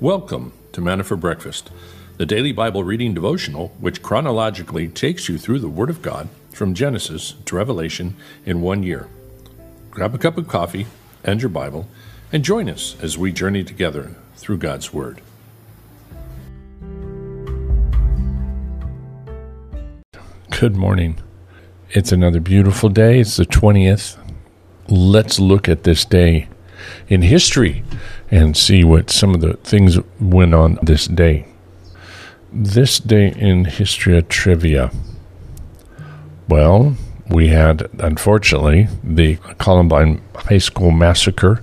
Welcome to Manna for Breakfast, the daily Bible reading devotional which chronologically takes you through the Word of God from Genesis to Revelation in one year. Grab a cup of coffee and your Bible and join us as we journey together through God's Word. Good morning. It's another beautiful day. It's the 20th. Let's look at this day in history and see what some of the things went on this day. This day in history trivia. Well, we had, unfortunately, the Columbine High School massacre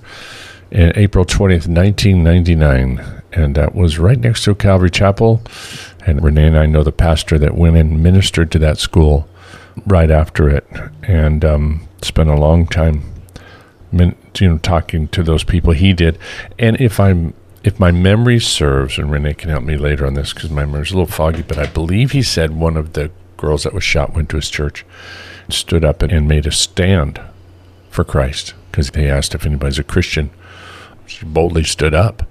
in April 20th, 1999. And that was right next to Calvary Chapel. And Renee and I know the pastor that went and ministered to that school right after it and um, spent a long time you know, talking to those people. He did, and if I'm if my memory serves, and Renee can help me later on this because my memory's a little foggy, but I believe he said one of the girls that was shot went to his church, stood up and, and made a stand for Christ because they asked if anybody's a Christian. She boldly stood up.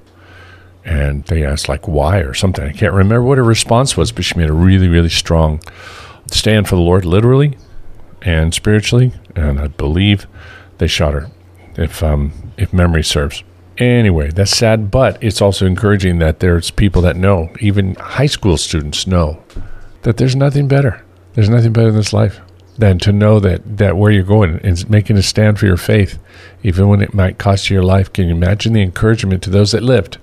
And they asked, like, why or something. I can't remember what her response was, but she made a really, really strong stand for the Lord, literally and spiritually. And I believe they shot her if um, if memory serves. Anyway, that's sad, but it's also encouraging that there's people that know, even high school students know, that there's nothing better. There's nothing better in this life than to know that, that where you're going is making a stand for your faith, even when it might cost you your life. Can you imagine the encouragement to those that lived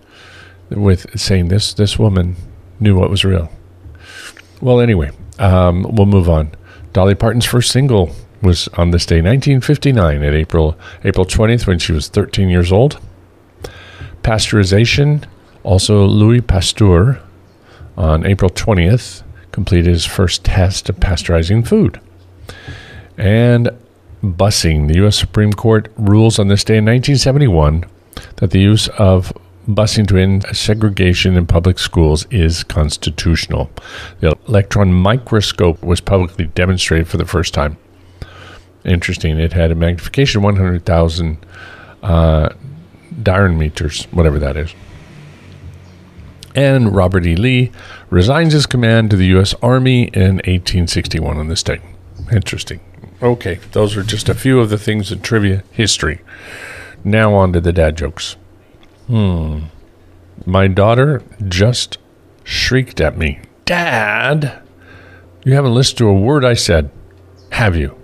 with saying this this woman knew what was real? Well, anyway, um, we'll move on. Dolly Parton's first single was on this day, 1959, at April April 20th, when she was 13 years old. Pasteurization, also Louis Pasteur, on April 20th, completed his first test of pasteurizing food. And busing, the U.S. Supreme Court rules on this day in 1971 that the use of busing to end segregation in public schools is constitutional. The electron microscope was publicly demonstrated for the first time interesting. It had a magnification 100,000 uh, Dyron meters, whatever that is. And Robert E. Lee resigns his command to the U.S. Army in 1861 on this day. Interesting. Okay, those are just a few of the things in trivia history. Now on to the dad jokes. Hmm. My daughter just shrieked at me. Dad, you haven't listened to a word I said, have you?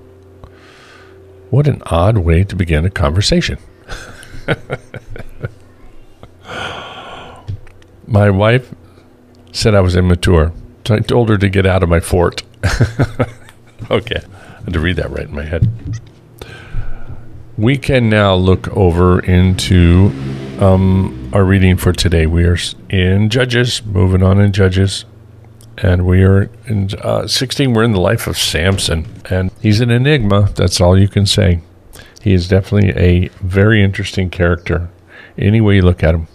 What an odd way to begin a conversation. my wife said I was immature, so I told her to get out of my fort. okay, I had to read that right in my head. We can now look over into um, our reading for today. We are in Judges, moving on in Judges and we are in uh, 16. We're in the life of Samson, and he's an enigma. That's all you can say. He is definitely a very interesting character, any way you look at him.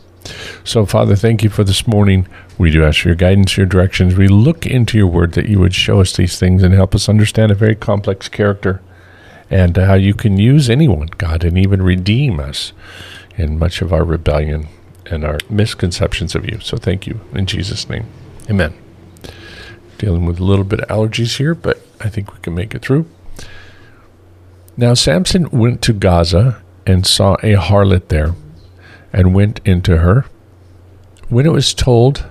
So, Father, thank you for this morning. We do ask for your guidance, your directions. We look into your word that you would show us these things and help us understand a very complex character and how you can use anyone, God, and even redeem us in much of our rebellion and our misconceptions of you. So, thank you. In Jesus' name, amen. Dealing with a little bit of allergies here, but I think we can make it through. Now, Samson went to Gaza and saw a harlot there and went into her. When it was told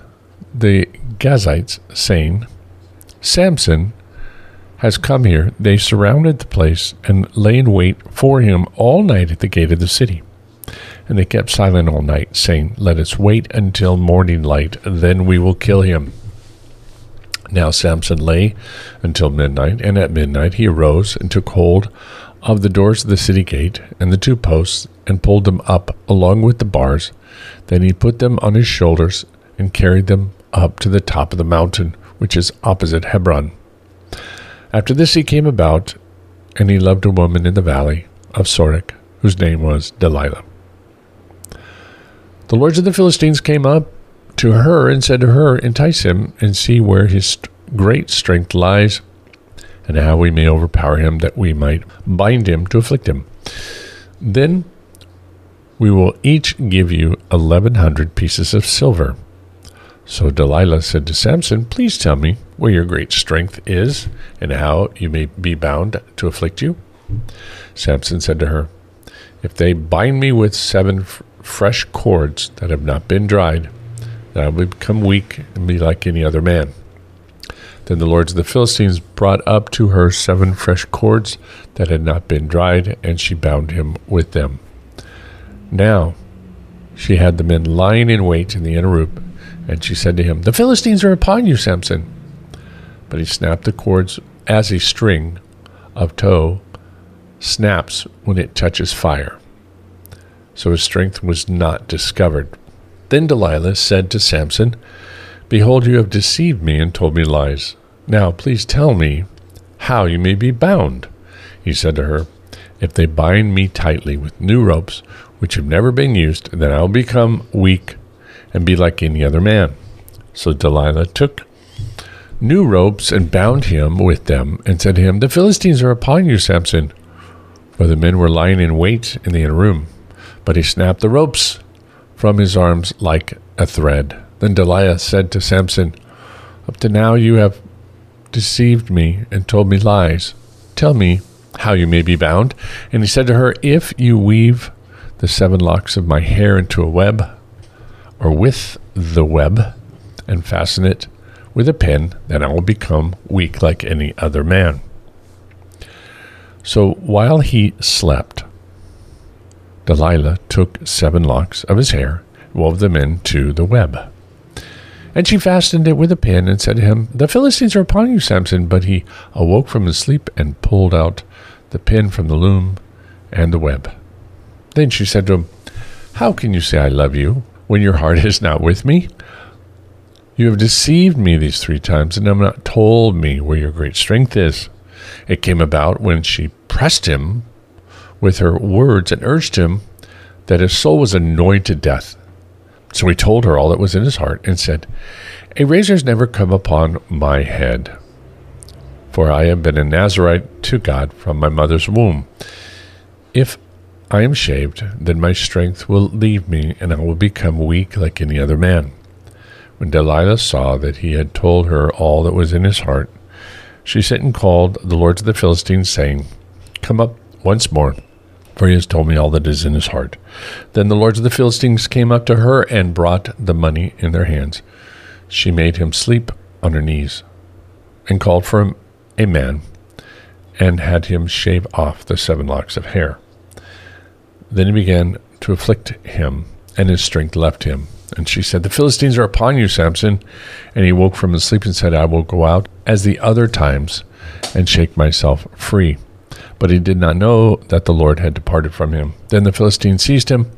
the Gazites, saying, Samson has come here, they surrounded the place and lay in wait for him all night at the gate of the city. And they kept silent all night, saying, Let us wait until morning light, then we will kill him. Now Samson lay until midnight, and at midnight he arose and took hold of the doors of the city gate and the two posts, and pulled them up along with the bars. Then he put them on his shoulders and carried them up to the top of the mountain, which is opposite Hebron. After this he came about, and he loved a woman in the valley of Sorek, whose name was Delilah. The lords of the Philistines came up to her and said to her, Entice him and see where his great strength lies, and how we may overpower him, that we might bind him to afflict him. Then We will each give you 1,100 pieces of silver. So Delilah said to Samson, Please tell me where your great strength is and how you may be bound to afflict you. Samson said to her, If they bind me with seven f- fresh cords that have not been dried, Uh, I will become weak and be like any other man. Then the lords of the Philistines brought up to her seven fresh cords that had not been dried, and she bound him with them. Now she had the men lying in wait in the inner room and she said to him, The Philistines are upon you, Samson. But he snapped the cords as a string of tow snaps when it touches fire. So his strength was not discovered. Then Delilah said to Samson, Behold, you have deceived me and told me lies. Now please tell me how you may be bound. He said to her, If they bind me tightly with new ropes, which have never been used, then I will become weak and be like any other man. So Delilah took new ropes and bound him with them, and said to him, The Philistines are upon you, Samson. For the men were lying in wait in the inner room. But he snapped the ropes from his arms like a thread. Then Delilah said to Samson, Up to now you have deceived me and told me lies. Tell me how you may be bound. And he said to her, If you weave the seven locks of my hair into a web, or with the web and fasten it with a pin, then I will become weak like any other man. So while he slept, Delilah took seven locks of his hair, wove them into the web. And she fastened it with a pin and said to him, The Philistines are upon you, Samson. But he awoke from his sleep and pulled out the pin from the loom and the web. Then she said to him, How can you say I love you when your heart is not with me? You have deceived me these three times, and have not told me where your great strength is. It came about when she pressed him with her words and urged him that his soul was annoyed to death. So he told her all that was in his heart and said, A razor has never come upon my head, for I have been a Nazarite to God from my mother's womb. If I am shaved, then my strength will leave me, and I will become weak like any other man. When Delilah saw that he had told her all that was in his heart, she sent and called the lords of the Philistines, saying, Come up once more, for he has told me all that is in his heart. Then the lords of the Philistines came up to her and brought the money in their hands. She made him sleep on her knees, and called for a man, and had him shave off the seven locks of hair. Then he began to afflict him, and his strength left him. And she said, The Philistines are upon you, Samson. And he woke from his sleep and said, I will go out as the other times and shake myself free. But he did not know that the Lord had departed from him. Then the Philistines seized him,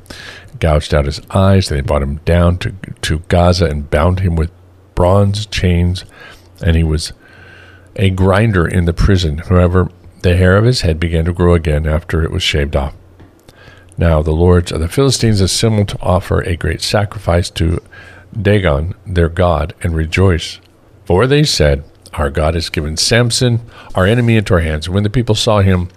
gouged out his eyes. They brought him down to, to Gaza and bound him with bronze chains. And he was a grinder in the prison. However, the hair of his head began to grow again after it was shaved off. Now the lords of the Philistines assembled to offer a great sacrifice to Dagon, their god, and rejoice. For they said, Our God has given Samson, our enemy, into our hands. And when the people saw him,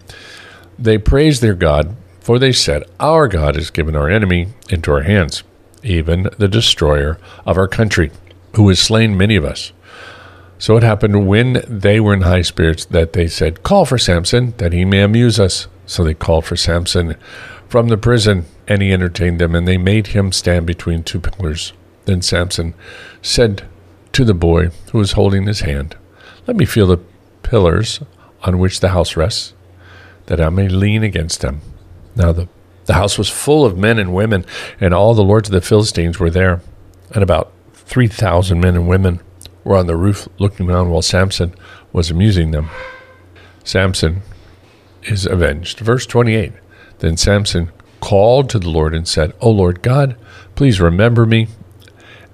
they praised their God, for they said, Our God has given our enemy into our hands, even the destroyer of our country, who has slain many of us. So it happened when they were in high spirits that they said, Call for Samson, that he may amuse us. So they called for Samson from the prison, and he entertained them, and they made him stand between two pillars. Then Samson said to the boy who was holding his hand, Let me feel the pillars on which the house rests, that I may lean against them. Now the, the house was full of men and women, and all the lords of the Philistines were there, and about three thousand men and women were on the roof looking down while Samson was amusing them. Samson is avenged. Verse 28. Then Samson called to the Lord and said, O Lord God, please remember me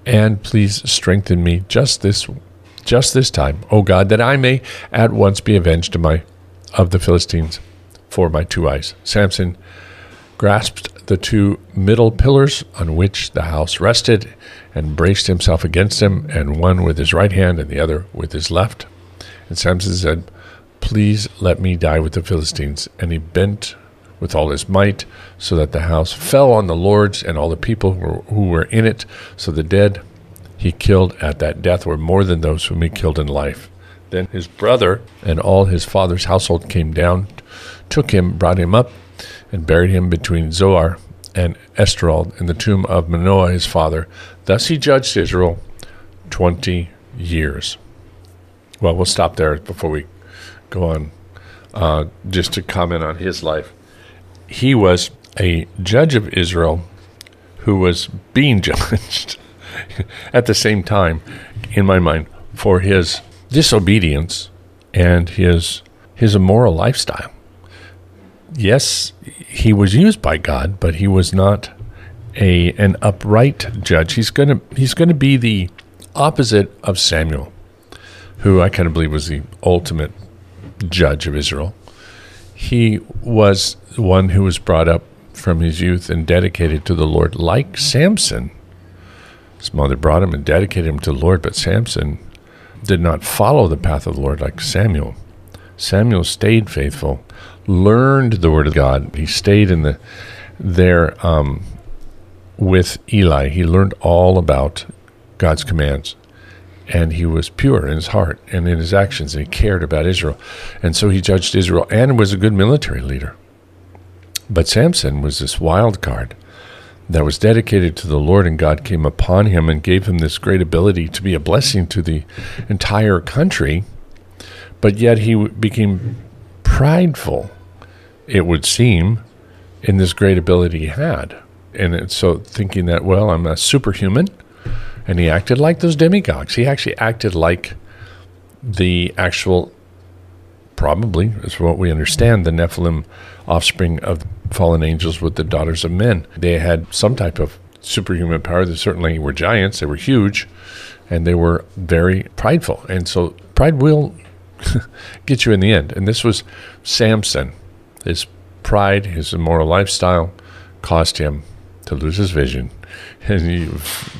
and please strengthen me just this just this time, O God, that I may at once be avenged of my of the Philistines for my two eyes. Samson grasped the two middle pillars on which the house rested and braced himself against them, and one with his right hand and the other with his left. And Samson said, Please let me die with the Philistines. And he bent with all his might, so that the house fell on the lords and all the people who were, who were in it. So the dead he killed at that death were more than those whom he killed in life. Then his brother and all his father's household came down, took him, brought him up, and buried him between Zorah and Eshtaol in the tomb of Manoah his father. Thus he judged Israel twenty years. Well, we'll stop there before we go on. Uh, just to comment on his life, he was a judge of Israel who was being judged at the same time, in my mind, for his disobedience and his his immoral lifestyle. Yes, he was used by God, but he was not a an upright judge. He's gonna he's gonna be the opposite of Samuel, who I kind of believe was the ultimate judge of Israel. He was one who was brought up from his youth and dedicated to the Lord, like Samson. His mother brought him and dedicated him to the Lord, but Samson did not follow the path of the Lord like Samuel. Samuel stayed faithful, learned the word of God. He stayed in the there um, with Eli. He learned all about God's commands and he was pure in his heart and in his actions, and he cared about Israel. And so he judged Israel and was a good military leader. But Samson was this wild card that was dedicated to the Lord, and God came upon him and gave him this great ability to be a blessing to the entire country. But yet he became prideful, it would seem, in this great ability he had. And so thinking that, well, I'm a superhuman and he acted like those demigods. He actually acted like the actual, probably, is what we understand, the Nephilim offspring of fallen angels with the daughters of men. They had some type of superhuman power. They certainly were giants, they were huge, and they were very prideful. And so pride will get you in the end. And this was Samson. His pride, his immoral lifestyle caused him to lose his vision and he,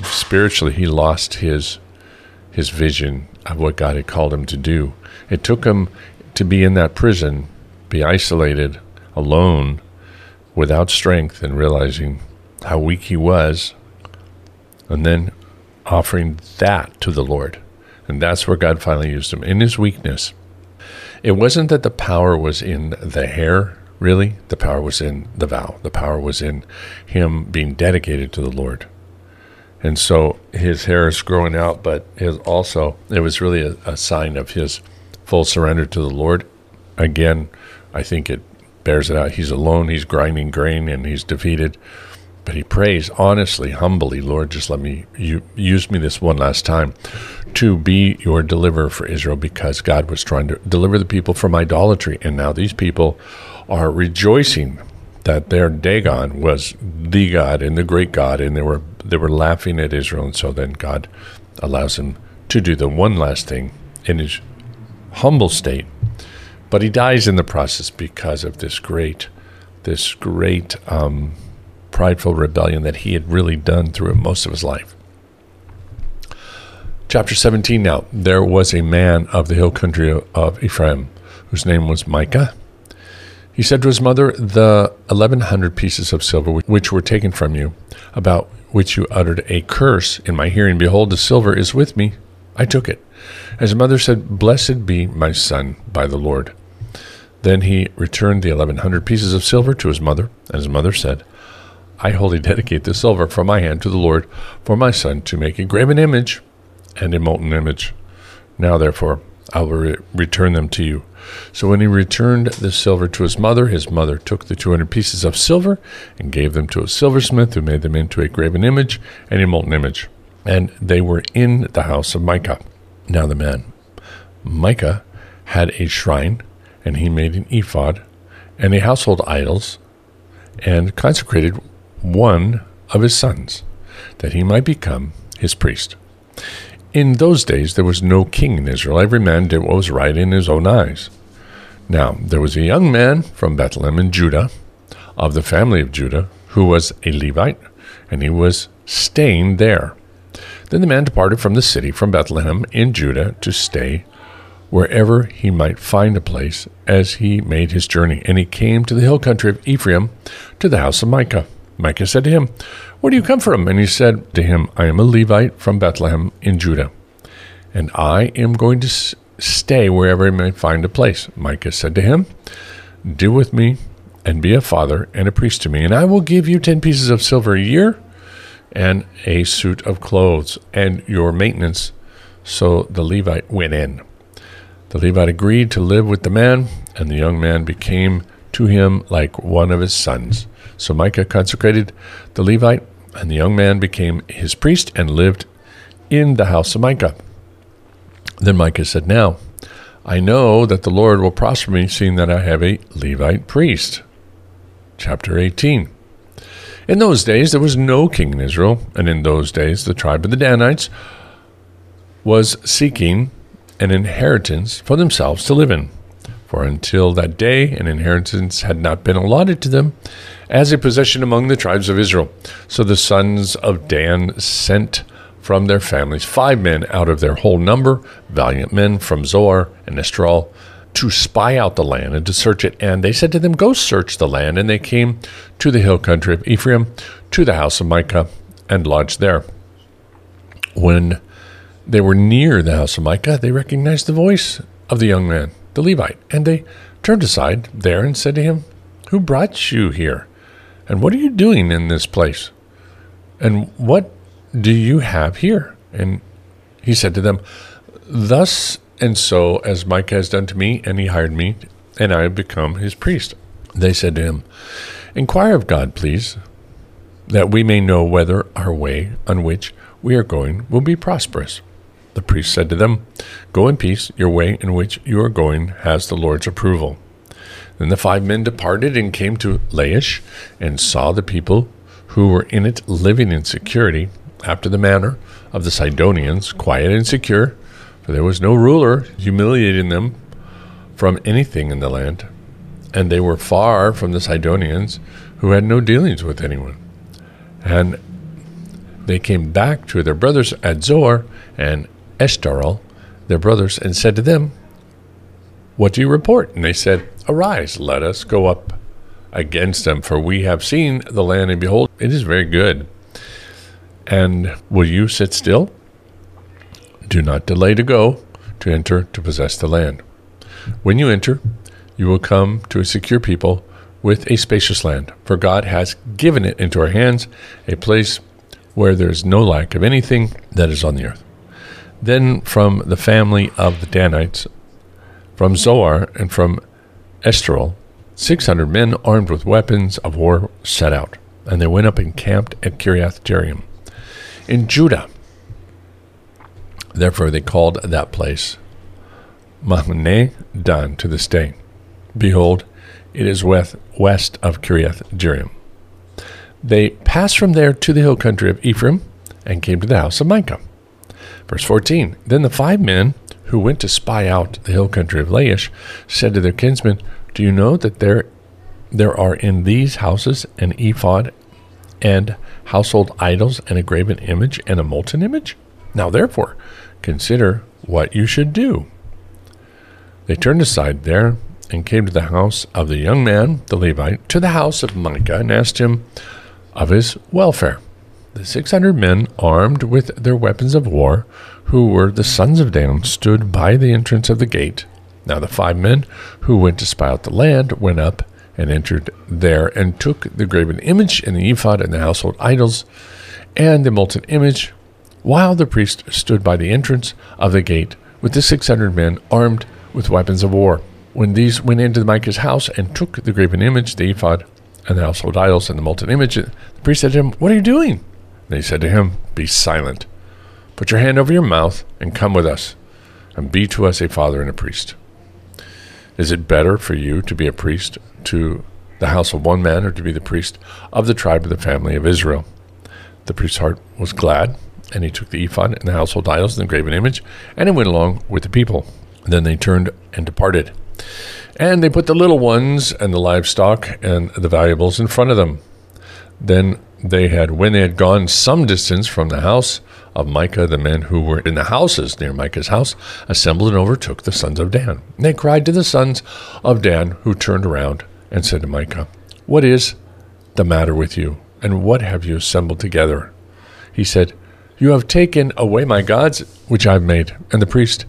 spiritually he lost his his vision of what God had called him to do. It took him to be in that prison, be isolated, alone, without strength, and realizing how weak he was, and then offering that to the Lord. And that's where God finally used him in his weakness. It wasn't that the power was in the hair Really, the power was in the vow. The power was in him being dedicated to the Lord. And so his hair is growing out, but his also it was really a, a sign of his full surrender to the Lord. Again, I think it bears it out. He's alone, he's grinding grain, and he's defeated. But he prays honestly, humbly, Lord, just let me you, use me this one last time to be your deliverer for Israel because God was trying to deliver the people from idolatry. And now these people are rejoicing that their Dagon was the God and the great God, and they were they were laughing at Israel, and so then God allows him to do the one last thing in his humble state, but he dies in the process because of this great, this great um, prideful rebellion that he had really done through most of his life. Chapter 17 now. There was a man of the hill country of Ephraim whose name was Micah he said to his mother, The eleven hundred pieces of silver which were taken from you, about which you uttered a curse in my hearing, behold, the silver is with me. I took it. As his mother said, Blessed be my son by the Lord. Then he returned the eleven hundred pieces of silver to his mother, and his mother said, I wholly dedicate the silver from my hand to the Lord for my son to make a graven image and a molten image. Now, therefore, I will re- return them to you so when he returned the silver to his mother, his mother took the 200 pieces of silver and gave them to a silversmith who made them into a graven image and a molten image. And they were in the house of Micah. Now the man, Micah, had a shrine, and he made an ephod and a household idols, and consecrated one of his sons, that he might become his priest. In those days, there was no king in Israel. Every man did what was right in his own eyes. Now, there was a young man from Bethlehem in Judah, of the family of Judah, who was a Levite, and he was staying there. Then the man departed from the city, from Bethlehem in Judah, to stay wherever he might find a place as he made his journey. And he came to the hill country of Ephraim, to the house of Micah. Micah said to him, Where do you come from? And he said to him, I am a Levite from Bethlehem in Judah, and I am going to stay wherever I may find a place. Micah said to him, Do with me and be a father and a priest to me, and I will give you ten pieces of silver a year and a suit of clothes and your maintenance. So the Levite went in. The Levite agreed to live with the man, and the young man became to him like one of his sons. So Micah consecrated the Levite, and the young man became his priest and lived in the house of Micah. Then Micah said, Now, I know that the Lord will prosper me, seeing that I have a Levite priest. Chapter 18. In those days there was no king in Israel, and in those days the tribe of the Danites was seeking an inheritance for themselves to live in. For until that day, an inheritance had not been allotted to them as a possession among the tribes of Israel. So the sons of Dan sent from their families five men out of their whole number, valiant men from Zorah and Eshtaol, to spy out the land and to search it. And they said to them, Go search the land. And they came to the hill country of Ephraim, to the house of Micah, and lodged there. When they were near the house of Micah, they recognized the voice of the young man, the Levite, and they turned aside there and said to him, Who brought you here? And what are you doing in this place? And what do you have here? And he said to them, Thus and so as Micah has done to me, and he hired me, and I have become his priest. They said to him, Inquire of God, please, that we may know whether our way on which we are going will be prosperous. The priest said to them, Go in peace, your way in which you are going has the Lord's approval. Then the five men departed and came to Laish, and saw the people who were in it living in security, after the manner of the Sidonians, quiet and secure, for there was no ruler humiliating them from anything in the land, and they were far from the Sidonians, who had no dealings with anyone. And they came back to their brothers at Zorah and Eshtaol, their brothers, and said to them, What do you report? And they said, Arise, let us go up against them, for we have seen the land, and behold, it is very good. And will you sit still? Do not delay to go, to enter, to possess the land. When you enter, you will come to a secure people with a spacious land, for God has given it into our hands, a place where there is no lack of anything that is on the earth. Then from the family of the Danites, from Zorah and from six hundred men armed with weapons of war set out, and they went up and camped at Kiriath Jearim in Judah. Therefore they called that place Mahane Dan to this day. Behold, it is west, west of Kiriath Jearim. They passed from there to the hill country of Ephraim and came to the house of Micah. Verse 14 Then the five men who went to spy out the hill country of Laish said to their kinsmen, Do you know that there, there are in these houses an ephod and household idols and a graven image and a molten image? Now therefore, consider what you should do. They turned aside there and came to the house of the young man, the Levite, to the house of Micah, and asked him of his welfare. The six hundred men, armed with their weapons of war, who were the sons of Dan, stood by the entrance of the gate. Now the five men who went to spy out the land went up and entered there, and took the graven image and the ephod and the household idols and the molten image, while the priest stood by the entrance of the gate with the six hundred men armed with weapons of war. When these went into Micah's house and took the graven image, the ephod, and the household idols and the molten image, the priest said to him, What are you doing? And he said to him, Be silent. Put your hand over your mouth and come with us, and be to us a father and a priest. Is it better for you to be a priest to the house of one man or to be the priest of the tribe of the family of Israel? The priest's heart was glad, and he took the ephod and the household idols and the graven image, and he went along with the people. Then they turned and departed. And they put the little ones and the livestock and the valuables in front of them. Then they had when they had gone some distance from the house of Micah, the men who were in the houses near Micah's house assembled and overtook the sons of Dan. And they cried to the sons of Dan, who turned around and said to Micah, What is the matter with you, and what have you assembled together? He said, You have taken away my gods, which I've made, and the priest,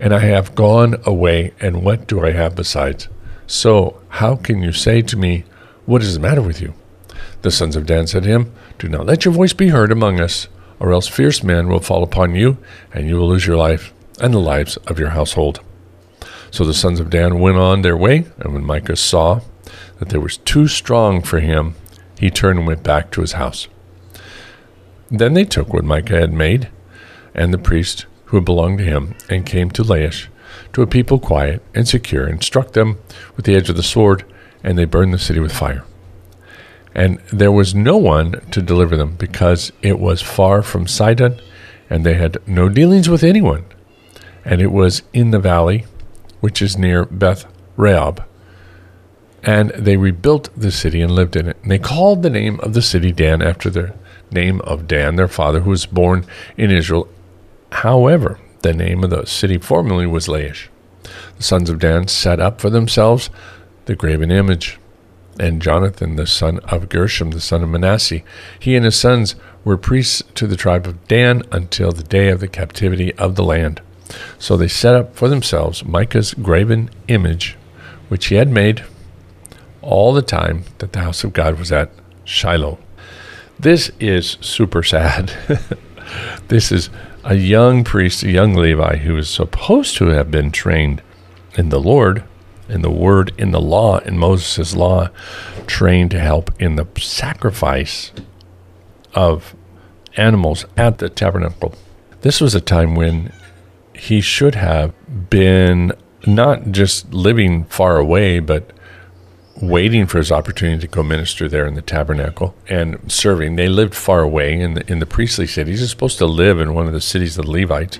and I have gone away, and what do I have besides? So how can you say to me, What is the matter with you? The sons of Dan said to him, Do not let your voice be heard among us, or else fierce men will fall upon you, and you will lose your life and the lives of your household. So the sons of Dan went on their way, and when Micah saw that they were too strong for him, he turned and went back to his house. Then they took what Micah had made, and the priest who belonged to him, and came to Laish, to a people quiet and secure, and struck them with the edge of the sword, and they burned the city with fire. And there was no one to deliver them, because it was far from Sidon, and they had no dealings with anyone. And it was in the valley, which is near Beth Rehob. And they rebuilt the city and lived in it. And they called the name of the city Dan after the name of Dan, their father, who was born in Israel. However, the name of the city formerly was Laish. The sons of Dan set up for themselves the graven image and Jonathan, the son of Gershom, the son of Manasseh. He and his sons were priests to the tribe of Dan until the day of the captivity of the land. So they set up for themselves Micah's graven image, which he had made all the time that the house of God was at Shiloh. This is super sad. this is a young priest, a young Levi, who is supposed to have been trained in the Lord in the word, in the law, in Moses' law, trained to help in the sacrifice of animals at the tabernacle. This was a time when he should have been not just living far away, but waiting for his opportunity to go minister there in the tabernacle and serving. They lived far away in the in the priestly cities. He's supposed to live in one of the cities of the Levites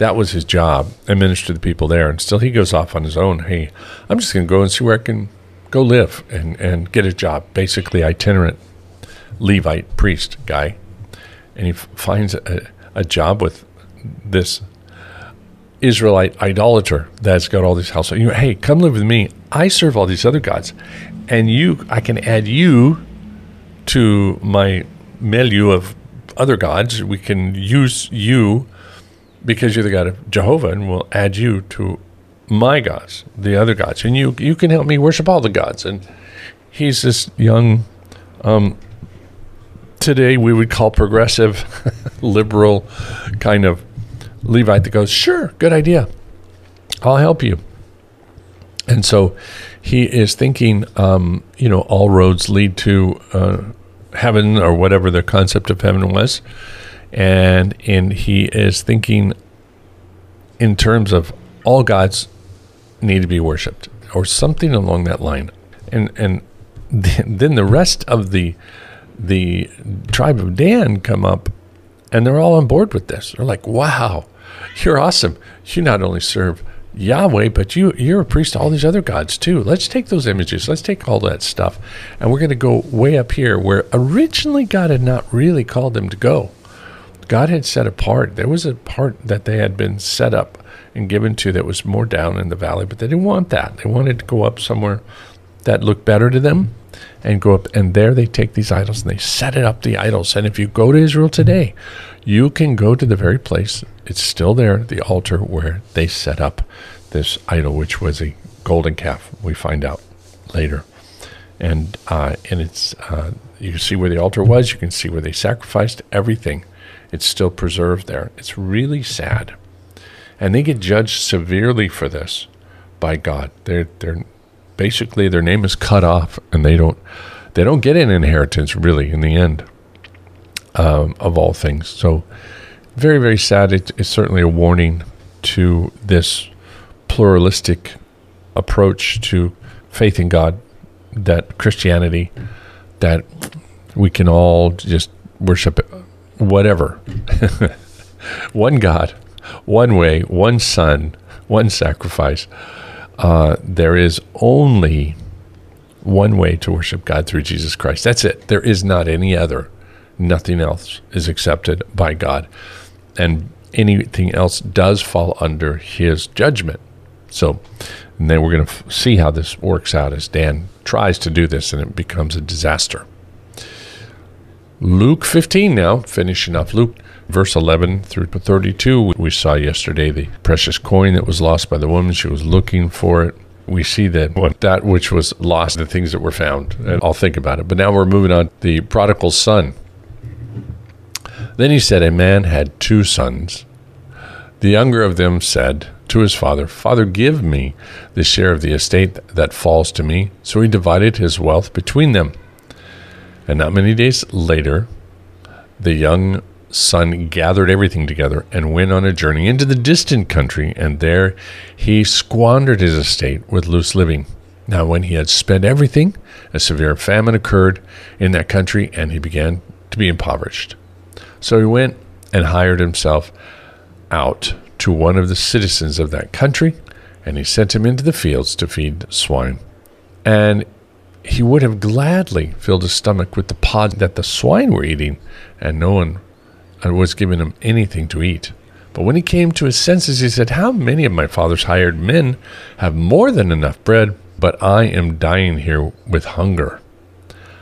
that was his job and minister to the people there. And still, he goes off on his own. Hey, I'm just going to go and see where I can go live and, and get a job. Basically, itinerant Levite priest guy. And he f- finds a, a job with this Israelite idolater that's got all these houses. You hey, come live with me. I serve all these other gods, and you, I can add you to my milieu of other gods. We can use you because you're the God of Jehovah, and we'll add you to my gods, the other gods, and you you can help me worship all the gods. And he's this young, um, today we would call progressive, liberal, kind of Levite that goes, sure, good idea, I'll help you. And so he is thinking, um, you know, all roads lead to uh, heaven or whatever the concept of heaven was and and he is thinking in terms of all gods need to be worshipped or something along that line and and then the rest of the the tribe of Dan come up and they're all on board with this they're like wow you're awesome you not only serve Yahweh, but you you're a priest to all these other gods too. Let's take those images. Let's take all that stuff, and we're going to go way up here where originally God had not really called them to go. God had set apart. There was a part that they had been set up and given to that was more down in the valley, but they didn't want that. They wanted to go up somewhere that looked better to them and go up. And there they take these idols and they set it up the idols. And if you go to Israel today, you can go to the very place, it's still there, the altar where they set up this idol, which was a golden calf, we find out later. And uh, and it's uh, you can see where the altar was. You can see where they sacrificed everything it's still preserved there. It's really sad. And they get judged severely for this by God. They're they're basically their name is cut off and they don't they don't get an inheritance really in the end um, of all things. So very, very sad. It, it's certainly a warning to this pluralistic approach to faith in God, that Christianity, that we can all just worship whatever. one God, one way, one Son, one sacrifice. Uh, there is only one way to worship God through Jesus Christ. That's it. There is not any other. Nothing else is accepted by God. And anything else does fall under his judgment. So, and then we're going to f- see how this works out as Dan tries to do this and it becomes a disaster. Luke 15 now, finishing up Luke, verse 11 through 32. We saw yesterday the precious coin that was lost by the woman. She was looking for it. We see that what, that which was lost, the things that were found, and I'll think about it. But now we're moving on. To the prodigal son. Then he said, A man had two sons. The younger of them said to his father, Father, give me the share of the estate that falls to me. So he divided his wealth between them. And not many days later, the young son gathered everything together and went on a journey into the distant country, and there he squandered his estate with loose living. Now, when he had spent everything, a severe famine occurred in that country, and he began to be impoverished. So he went and hired himself out to one of the citizens of that country, and he sent him into the fields to feed swine. And he would have gladly filled his stomach with the pods that the swine were eating, and no one uh, was giving him anything to eat. But when he came to his senses, he said, How many of my father's hired men have more than enough bread, but I am dying here with hunger?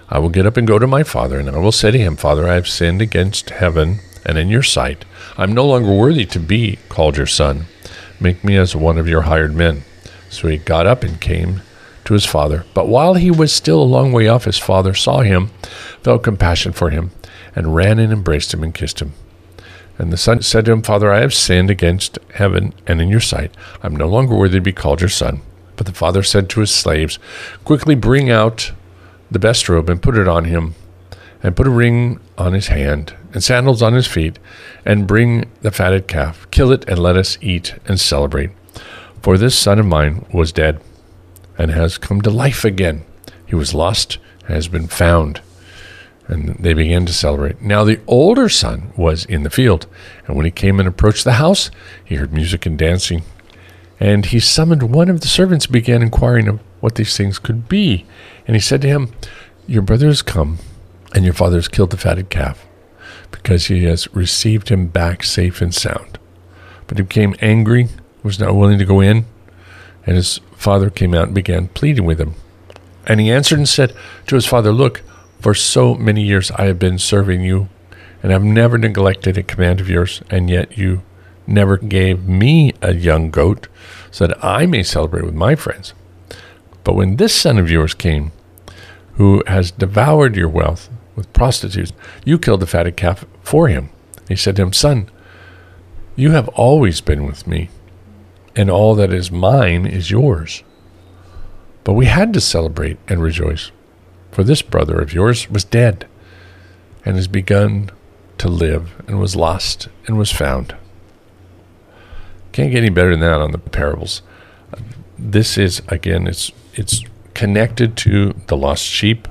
I will get up and go to my father, and I will say to him, Father, I have sinned against heaven and in your sight. I am no longer worthy to be called your son. Make me as one of your hired men. So he got up and came to his father. But while he was still a long way off, his father saw him, felt compassion for him, and ran and embraced him and kissed him. And the son said to him, Father, I have sinned against heaven and in your sight. I am no longer worthy to be called your son. But the father said to his slaves, Quickly bring out the best robe and put it on him, and put a ring on his hand and sandals on his feet, and bring the fatted calf. Kill it and let us eat and celebrate. For this son of mine was dead and has come to life again. He was lost has been found. And they began to celebrate. Now the older son was in the field, and when he came and approached the house, he heard music and dancing. And he summoned one of the servants, began inquiring of what these things could be. And he said to him, Your brother has come, and your father has killed the fatted calf, because he has received him back safe and sound. But he became angry, was not willing to go in, and his father came out and began pleading with him. And he answered and said to his father, Look, for so many years I have been serving you, and have never neglected a command of yours, and yet you never gave me a young goat so that I may celebrate with my friends. But when this son of yours came, who has devoured your wealth with prostitutes, you killed the fatted calf for him. He said to him, Son, you have always been with me, and all that is mine is yours. But we had to celebrate and rejoice, for this brother of yours was dead and has begun to live and was lost and was found. Can't get any better than that on the parables. This is again, it's it's connected to the lost sheep.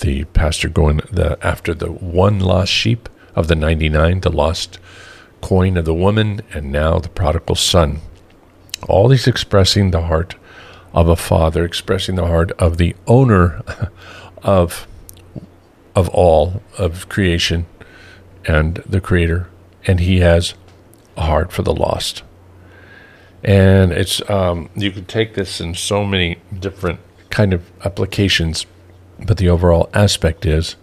The pastor going the after the one lost sheep of the ninety nine, the lost coin of the woman, and now the prodigal son. All these expressing the heart of a father, expressing the heart of the owner of of all of creation and the creator, and he has a heart for the lost. And it's um, you can take this in so many different kind of applications, but the overall aspect is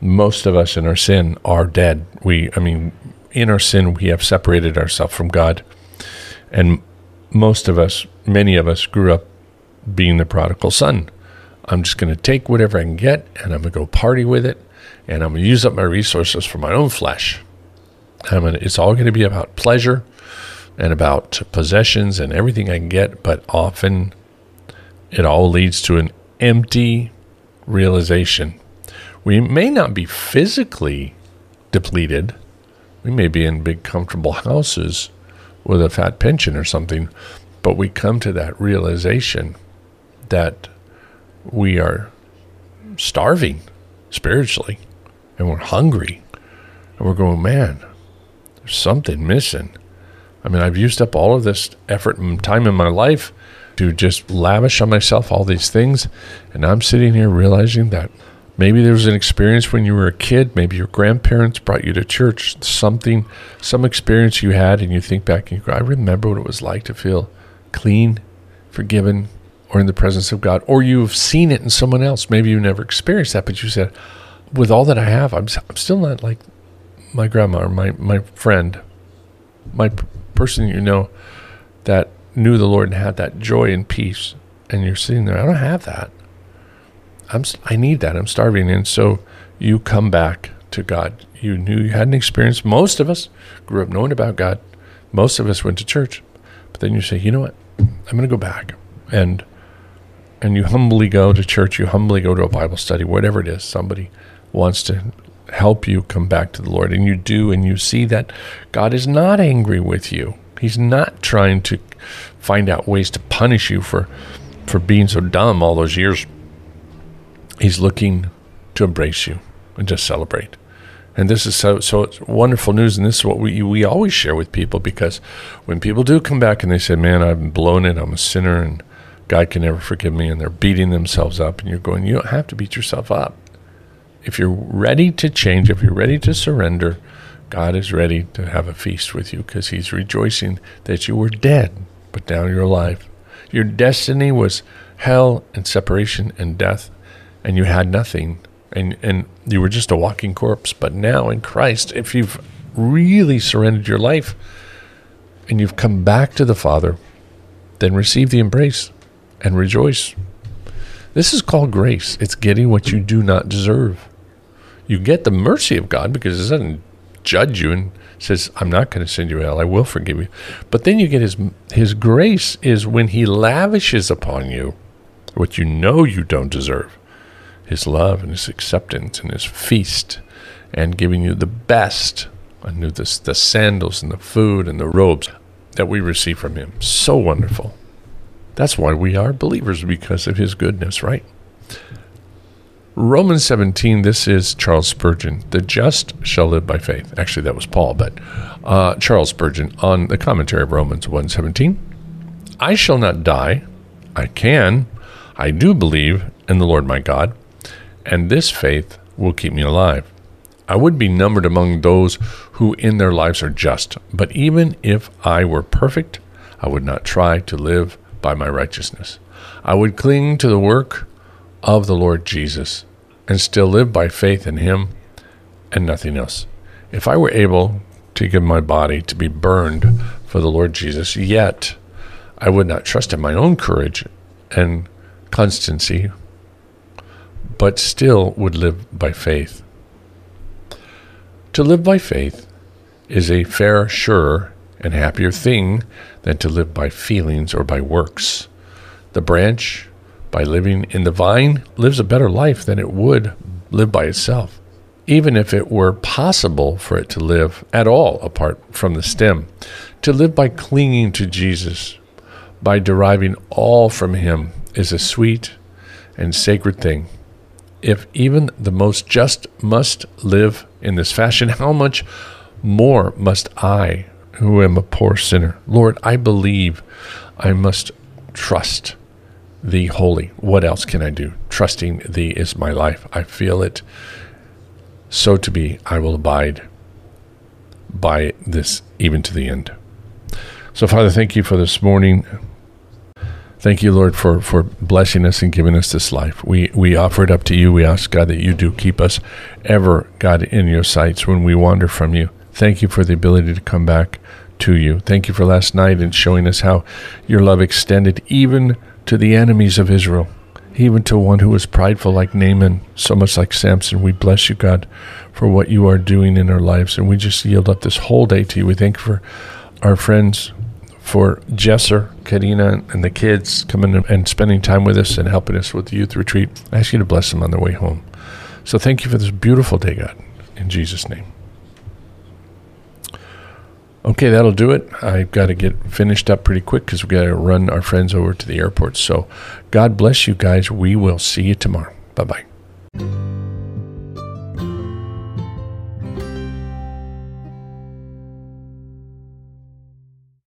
most of us in our sin are dead. We, I mean, in our sin we have separated ourselves from God, and most of us, many of us, grew up being the prodigal son. I'm just going to take whatever I can get, and I'm going to go party with it, and I'm going to use up my resources for my own flesh. Mean, it's all going to be about pleasure and about possessions and everything I can get, but often it all leads to an empty realization. We may not be physically depleted. We may be in big, comfortable houses with a fat pension or something, but we come to that realization that we are starving spiritually and we're hungry and we're going, man, there's something missing. I mean, I've used up all of this effort and time in my life to just lavish on myself all these things. And I'm sitting here realizing that maybe there was an experience when you were a kid, maybe your grandparents brought you to church, something, some experience you had, and you think back and you go, I remember what it was like to feel clean, forgiven, or in the presence of God, or you've seen it in someone else. Maybe you never experienced that, but you said, with all that I have, I'm, I'm still not like my grandma or my, my friend, my person you know that knew the Lord and had that joy and peace. And you're sitting there, I don't have that. I'm, I need that. I'm starving. And so you come back to God. You knew you had an experience. Most of us grew up knowing about God. Most of us went to church. But then you say, you know what? I'm going to go back. And and you humbly go to church, you humbly go to a Bible study, whatever it is, somebody wants to help you come back to the Lord. And you do, and you see that God is not angry with you. He's not trying to find out ways to punish you for, for being so dumb all those years. He's looking to embrace you and just celebrate. And this is so so wonderful news, and this is what we we always share with people because when people do come back and they say, "Man, I've blown it. I'm a sinner, and God can never forgive me," and they're beating themselves up, and you're going, "You don't have to beat yourself up. If you're ready to change, if you're ready to surrender, God is ready to have a feast with you because He's rejoicing that you were dead, but now you're alive. Your destiny was hell and separation and death, and you had nothing and and you were just a walking corpse. But now in Christ, if you've really surrendered your life and you've come back to the Father, then receive the embrace and rejoice. This is called grace. It's getting what you do not deserve. You get the mercy of God because it doesn't judge you and says, "I'm not going to send you hell. I will forgive you." But then you get His His grace is when He lavishes upon you what you know you don't deserve his love and his acceptance and his feast and giving you the best and the, the sandals and the food and the robes that we receive from him. So wonderful. That's why we are believers because of his goodness, right? Romans 17, this is Charles Spurgeon. The just shall live by faith. Actually, that was Paul, but uh, Charles Spurgeon on the commentary of Romans 1:17. I shall not die. I can. I do believe in the Lord my God and this faith will keep me alive. I would be numbered among those who in their lives are just, but even if I were perfect, I would not try to live by my righteousness. I would cling to the work of the Lord Jesus and still live by faith in Him and nothing else. If I were able to give my body to be burned for the Lord Jesus, yet I would not trust in my own courage and constancy but still would live by faith. To live by faith is a fairer, surer, and happier thing than to live by feelings or by works. The branch, by living in the vine, lives a better life than it would live by itself, even if it were possible for it to live at all apart from the stem. To live by clinging to Jesus, by deriving all from Him, is a sweet and sacred thing if even the most just must live in this fashion, how much more must I, who am a poor sinner? Lord, I believe I must trust thee wholly. What else can I do? Trusting thee is my life. I feel it. So to be, I will abide by this even to the end. So, Father, thank you for this morning. Thank you, Lord, for, for blessing us and giving us this life. We, we offer it up to you. We ask, God, that you do keep us ever, God, in your sights when we wander from you. Thank you for the ability to come back to you. Thank you for last night and showing us how your love extended even to the enemies of Israel, even to one who was prideful like Naaman, so much like Samson. We bless you, God, for what you are doing in our lives. And we just yield up this whole day to you. We thank you for our friends for Jesser, Karina, and the kids coming and spending time with us and helping us with the youth retreat. I ask you to bless them on their way home. So thank you for this beautiful day, God, in Jesus' name. Okay, that'll do it. I've got to get finished up pretty quick because we've got to run our friends over to the airport. So God bless you guys. We will see you tomorrow. Bye bye.